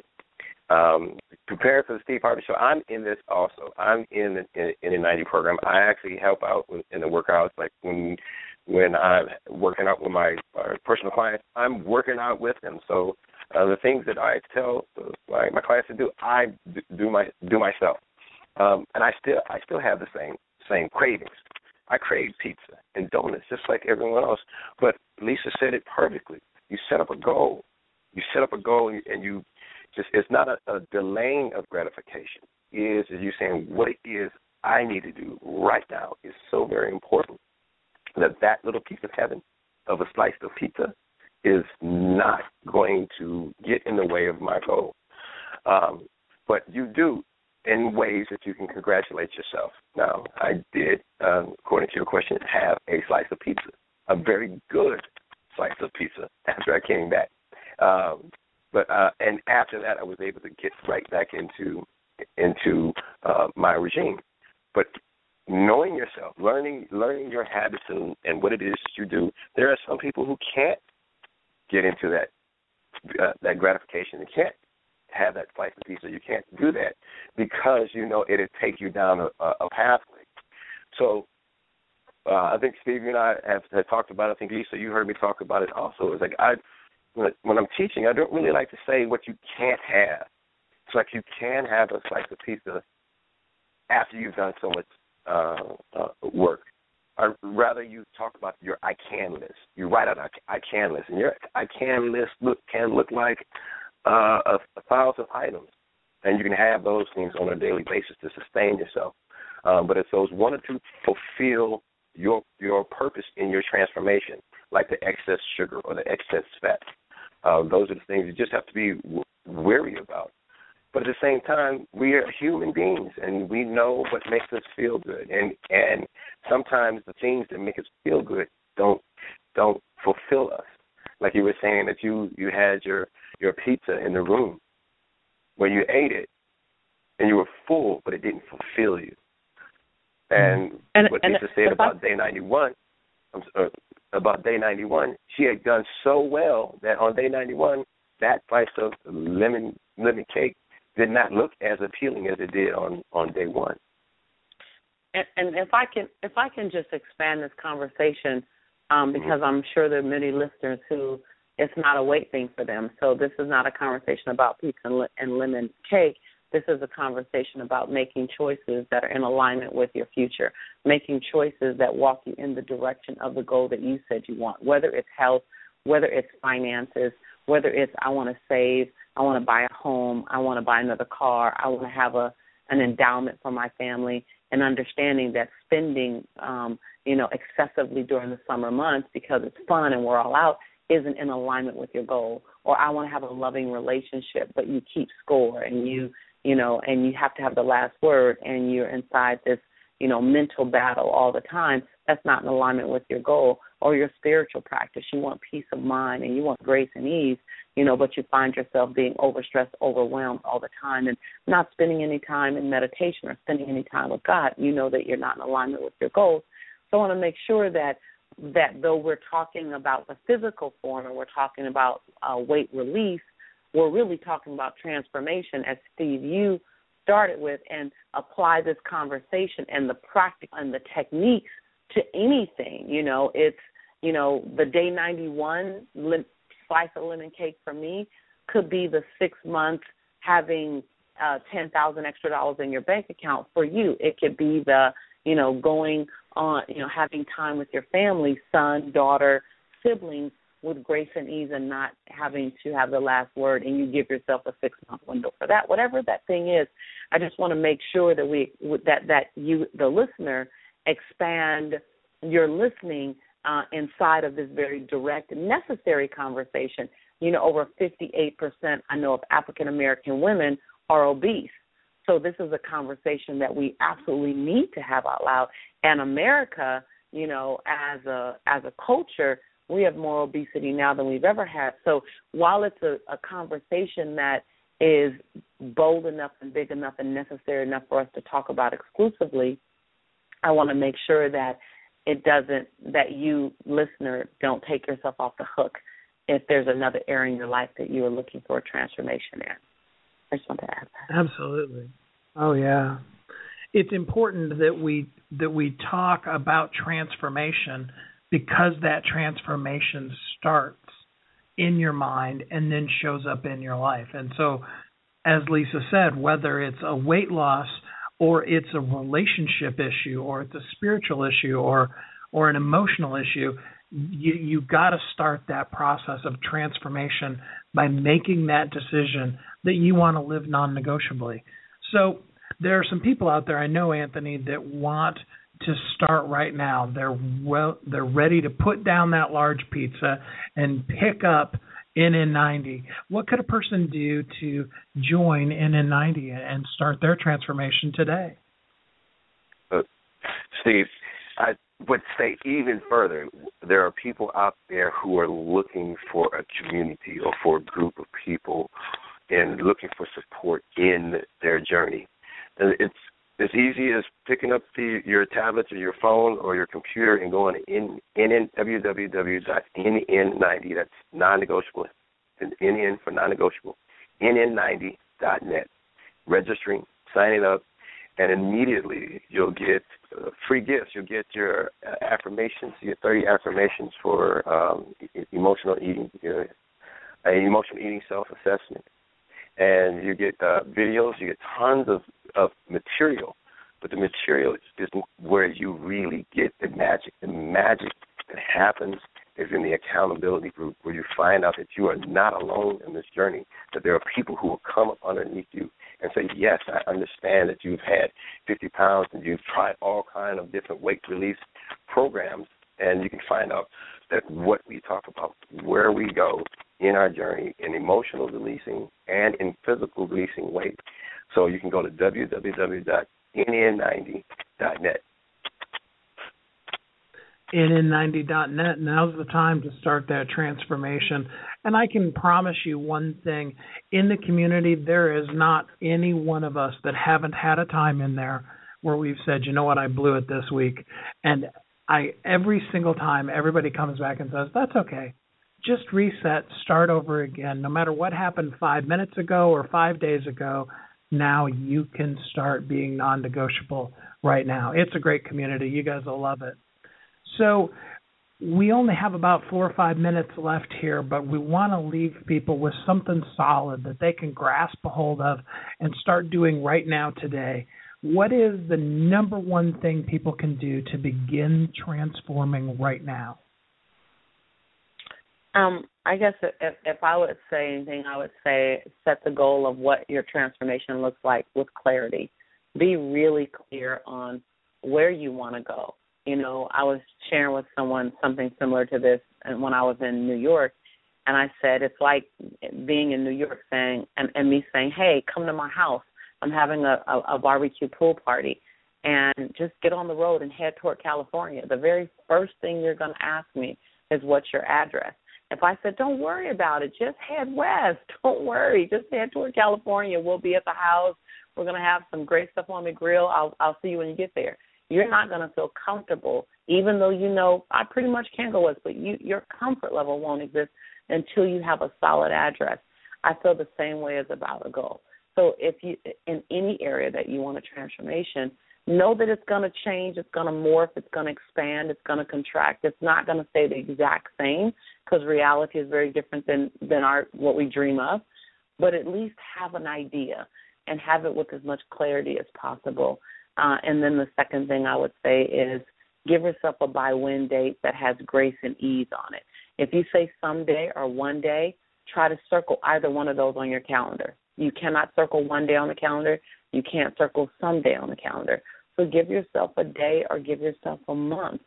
Um, preparing for the Steve Harvey show, I'm in this also. I'm in the, in, the 90 program. I actually help out in the workouts, like when when I'm working out with my, my personal clients, I'm working out with them. So uh, the things that I tell my, my clients to do, I do my do myself. Um, and I still I still have the same same cravings. I crave pizza and donuts just like everyone else. But Lisa said it perfectly. You set up a goal. You set up a goal and you just it's not a, a delaying of gratification. It is is you saying what it is I need to do right now is so very important that that little piece of heaven of a slice of pizza is not going to get in the way of my goal. Um, but you do in ways that you can congratulate yourself. Now, I did, um, according to your question, have a slice of pizza, a very good slice of pizza after I came back. Um, but uh, and after that, I was able to get right back into into uh, my regime. But knowing yourself, learning learning your habits and, and what it is that you do. There are some people who can't get into that uh, that gratification. They can't have that slice of pizza. You can't do that because you know it'll take you down a, a pathway. So uh, I think Steve, and I have, have talked about. it. I think Lisa, you heard me talk about it also. It's like I when I'm teaching, I don't really like to say what you can't have. It's like you can have a slice of pizza after you've done so much uh, uh, work. I'd rather you talk about your I can list. You write out I can list, and your I can list look can look like uh, a, a thousand items, and you can have those things on a daily basis to sustain yourself. Um, but it's those one or two fulfill your your purpose in your transformation, like the excess sugar or the excess fat. Uh, those are the things you just have to be w- wary about. But at the same time, we are human beings, and we know what makes us feel good. And and sometimes the things that make us feel good don't don't fulfill us. Like you were saying that you you had your your pizza in the room where you ate it and you were full, but it didn't fulfill you. And, and what and, Lisa said about day 91, uh, about day 91, she had done so well that on day 91, that slice of lemon lemon cake did not look as appealing as it did on on day one. And, and if I can if I can just expand this conversation, um, mm-hmm. because mm-hmm. I'm sure there are many listeners who it's not a weight thing for them. So this is not a conversation about pizza and, and lemon cake. This is a conversation about making choices that are in alignment with your future, making choices that walk you in the direction of the goal that you said you want, whether it's health, whether it's finances, whether it's I want to save, I want to buy a home, I want to buy another car, I want to have a an endowment for my family, and understanding that spending, um, you know, excessively during the summer months because it's fun and we're all out isn't in alignment with your goal. Or I want to have a loving relationship, but you keep score and you, you know, and you have to have the last word, and you're inside this, you know, mental battle all the time. That's not in alignment with your goal or your spiritual practice. You want peace of mind and you want grace and ease, you know, but you find yourself being overstressed, overwhelmed all the time and not spending any time in meditation or spending any time with God. You know that you're not in alignment with your goals. So I want to make sure that that though we're talking about the physical form and we're talking about uh, weight release, we're really talking about transformation as Steve you started with and apply this conversation and the practice and the techniques to anything. You know, it's you know the day ninety one lim- slice of lemon cake for me could be the six months having uh, ten thousand extra dollars in your bank account for you. It could be the you know going on you know having time with your family, son, daughter, siblings with grace and ease and not having to have the last word and you give yourself a six month window for that whatever that thing is i just want to make sure that we that that you the listener expand your listening uh, inside of this very direct necessary conversation. You know, over 58% I know of African American women are obese. So this is a conversation that we absolutely need to have out loud. And America, you know, as a as a culture, we have more obesity now than we've ever had. So while it's a, a conversation that is bold enough and big enough and necessary enough for us to talk about exclusively, I want to make sure that it doesn't that you listener don't take yourself off the hook if there's another area in your life that you are looking for a transformation in. I just want to add that. Absolutely. Oh yeah. It's important that we that we talk about transformation because that transformation starts in your mind and then shows up in your life. And so as Lisa said, whether it's a weight loss or it's a relationship issue or it's a spiritual issue or or an emotional issue you you got to start that process of transformation by making that decision that you want to live non-negotiably so there are some people out there I know Anthony that want to start right now they're well they're ready to put down that large pizza and pick up NN90. What could a person do to join NN90 and start their transformation today? Uh, Steve, I would say even further, there are people out there who are looking for a community or for a group of people and looking for support in their journey. And it's as easy as picking up the, your tablet or your phone or your computer and going to in, in, www.nn90, that's non-negotiable, NN for non-negotiable, nn90.net, registering, signing up, and immediately you'll get uh, free gifts. You'll get your uh, affirmations, you get 30 affirmations for um, emotional eating, uh, an emotional eating self-assessment and you get uh, videos, you get tons of, of material. But the material is where you really get the magic. The magic that happens is in the accountability group where you find out that you are not alone in this journey, that there are people who will come up underneath you and say, yes, I understand that you've had 50 pounds and you've tried all kind of different weight release programs, and you can find out that what we talk about, where we go in our journey in emotional releasing and in physical releasing weight. So you can go to www.nn90.net. NN90.net. Now's the time to start that transformation. And I can promise you one thing in the community, there is not any one of us that haven't had a time in there where we've said, you know what, I blew it this week, and I every single time everybody comes back and says that's okay. Just reset, start over again. No matter what happened 5 minutes ago or 5 days ago, now you can start being non-negotiable right now. It's a great community. You guys will love it. So, we only have about 4 or 5 minutes left here, but we want to leave people with something solid that they can grasp a hold of and start doing right now today what is the number one thing people can do to begin transforming right now? Um, I guess if, if I would say anything, I would say set the goal of what your transformation looks like with clarity. Be really clear on where you want to go. You know, I was sharing with someone something similar to this when I was in New York, and I said it's like being in New York saying and, and me saying, "Hey, come to my house." I'm having a, a, a barbecue pool party, and just get on the road and head toward California. The very first thing you're going to ask me is what's your address. If I said, don't worry about it, just head west. [laughs] Don't worry, just head toward California. We'll be at the house. We're going to have some great stuff on the grill. I'll I'll see you when you get there. You're not going to feel comfortable, even though you know I pretty much can go west, but you your comfort level won't exist until you have a solid address. I feel the same way as about a goal. So if you in any area that you want a transformation, know that it's going to change, it's going to morph, it's going to expand, it's going to contract. It's not going to stay the exact same because reality is very different than than our what we dream of. But at least have an idea and have it with as much clarity as possible. Uh, and then the second thing I would say is give yourself a by when date that has grace and ease on it. If you say someday or one day, try to circle either one of those on your calendar. You cannot circle one day on the calendar. You can't circle someday on the calendar. So give yourself a day or give yourself a month,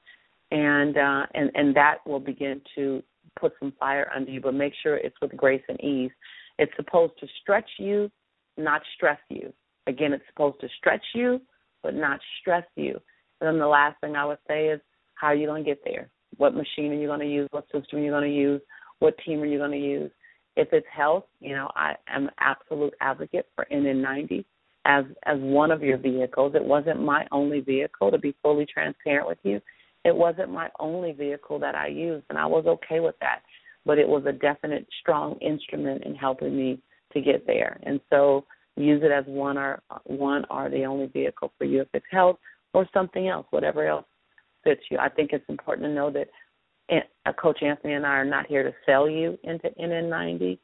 and uh, and and that will begin to put some fire under you. But make sure it's with grace and ease. It's supposed to stretch you, not stress you. Again, it's supposed to stretch you, but not stress you. And then the last thing I would say is, how are you going to get there? What machine are you going to use? What system are you going to use? What team are you going to use? If it's health, you know, I am an absolute advocate for NN90 as as one of your vehicles. It wasn't my only vehicle to be fully transparent with you. It wasn't my only vehicle that I used, and I was okay with that. But it was a definite, strong instrument in helping me to get there. And so, use it as one or one or the only vehicle for you if it's health or something else, whatever else fits you. I think it's important to know that Coach Anthony and I are not here to sell you into NN90.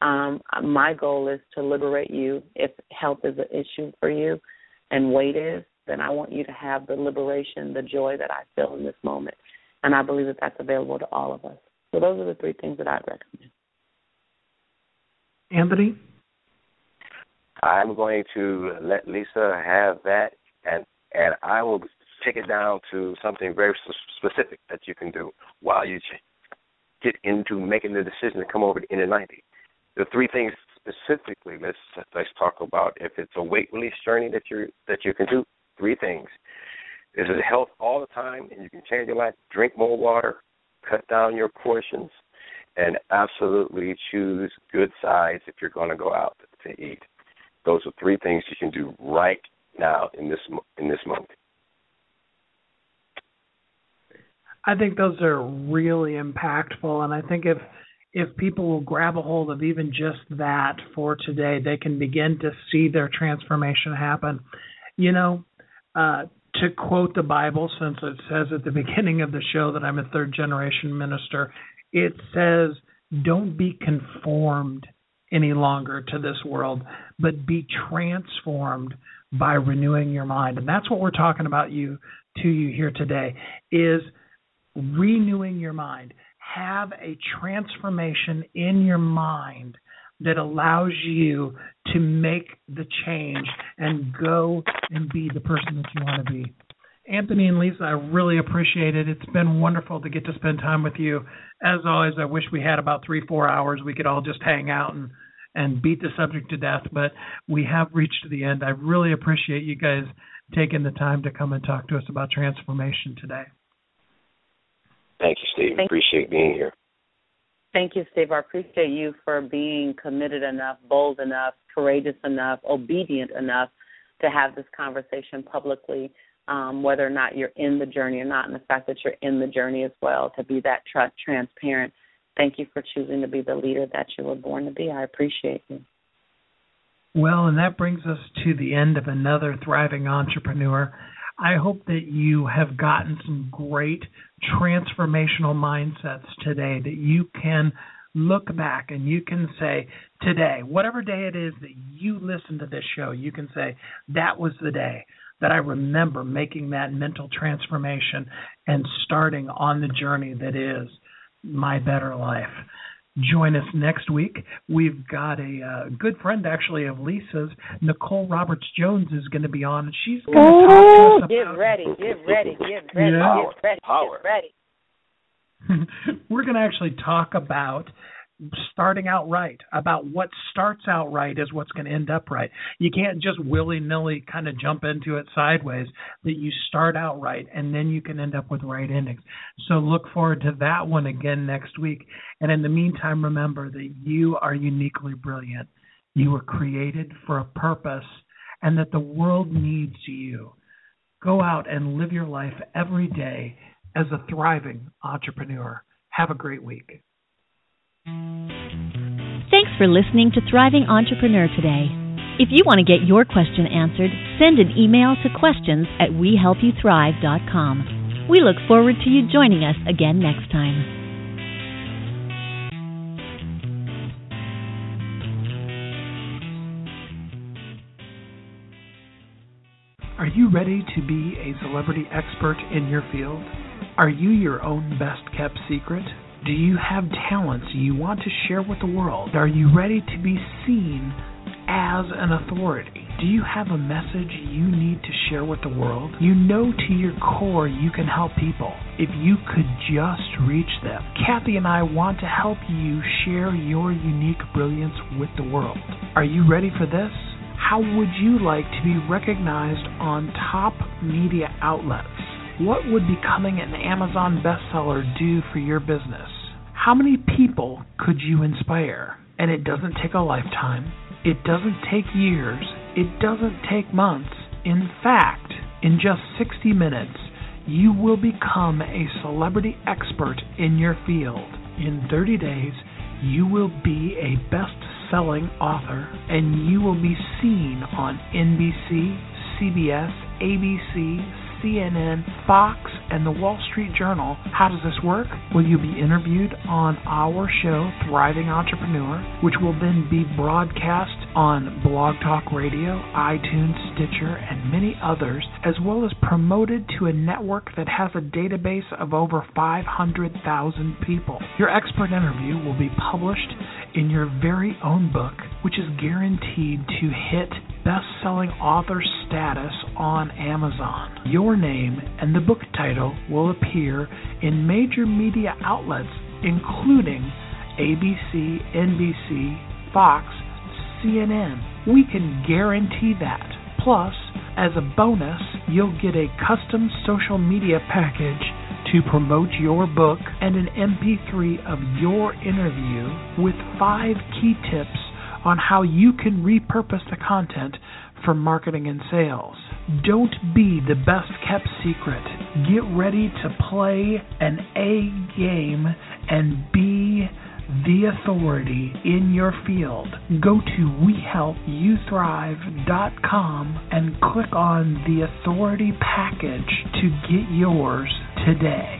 Um, my goal is to liberate you. If health is an issue for you and weight is, then I want you to have the liberation, the joy that I feel in this moment. And I believe that that's available to all of us. So those are the three things that I'd recommend. Anthony? I'm going to let Lisa have that, and and I will take it down to something very specific that you can do while you get into making the decision to come over to NN90. The three things specifically, let's let's talk about if it's a weight release journey that you that you can do. Three things: is it health all the time, and you can change your life. Drink more water, cut down your portions, and absolutely choose good sides if you're going to go out to eat. Those are three things you can do right now in this in this moment. I think those are really impactful, and I think if if people will grab a hold of even just that for today, they can begin to see their transformation happen. You know, uh, to quote the Bible, since it says at the [laughs] beginning of the show that I'm a third generation minister, it says, "Don't be conformed." any longer to this world, but be transformed by renewing your mind. And that's what we're talking about you to you here today is renewing your mind. Have a transformation in your mind that allows you to make the change and go and be the person that you want to be. Anthony and Lisa, I really appreciate it. It's been wonderful to get to spend time with you. As always, I wish we had about three, four hours. We could all just hang out and and beat the subject to death, but we have reached the end. I really appreciate you guys taking the time to come and talk to us about transformation today. Thank you, Steve. Thank appreciate being here. Thank you, Steve. I appreciate you for being committed enough, bold enough, courageous enough, obedient enough to have this conversation publicly, um, whether or not you're in the journey or not, and the fact that you're in the journey as well, to be that tr- transparent. Thank you for choosing to be the leader that you were born to be. I appreciate you. Well, and that brings us to the end of another Thriving Entrepreneur. I hope that you have gotten some great transformational mindsets today that you can look back and you can say, today, whatever day it is that you listen to this show, you can say, that was the day that I remember making that mental transformation and starting on the journey that is my better life. Join us next week. We've got a uh, good friend, actually, of Lisa's, Nicole Roberts Jones, is going to be on. She's going to talk to us about. Get ready, get ready, get ready, Yeah. get ready, Power. get ready. We're going to actually talk about starting out right, about what starts out right is what's going to end up right. You can't just willy nilly kind of jump into it sideways, that you start out right and then you can end up with right endings. So look forward to that one again next week. And in the meantime, remember that you are uniquely brilliant. You were created for a purpose and that the world needs you. Go out and live your life every day as a thriving entrepreneur. Have a great week. Thanks for listening to Thriving Entrepreneur today. If you want to get your question answered, send an email to questions at wehelpyouthrive.com. We look forward to you joining us again next time. Are you ready to be a celebrity expert in your field? Are you your own best kept secret? Do you have talents you want to share with the world? Are you ready to be seen as an authority? Do you have a message you need to share with the world? You know to your core you can help people if you could just reach them. Kathy and I want to help you share your unique brilliance with the world. Are you ready for this? How would you like to be recognized on top media outlets? What would becoming an Amazon bestseller do for your business? How many people could you inspire? And it doesn't take a lifetime. It doesn't take years. It doesn't take months. In fact, in just 60 minutes, you will become a celebrity expert in your field. In 30 days, you will be a best selling author and you will be seen on NBC, CBS, ABC, CNN, Fox, and the Wall Street Journal. How does this work? Will you'll be interviewed on our show, Thriving Entrepreneur, which will then be broadcast on Blog Talk Radio, iTunes, Stitcher, and many others, as well as promoted to a network that has a database of over 500,000 people. Your expert interview will be published in your very own book, which is guaranteed to hit best selling author status on Amazon. Your name and the book title will appear in major media outlets, including ABC, NBC, Fox, CNN. We can guarantee that. Plus, as a bonus, you'll get a custom social media package to promote your book and an MP3 of your interview with five key tips on how you can repurpose the content for marketing and sales. Don't be the best kept secret. Get ready to play an A game and be the authority in your field. Go to wehelpyouthrive.com and click on the authority package to get yours today.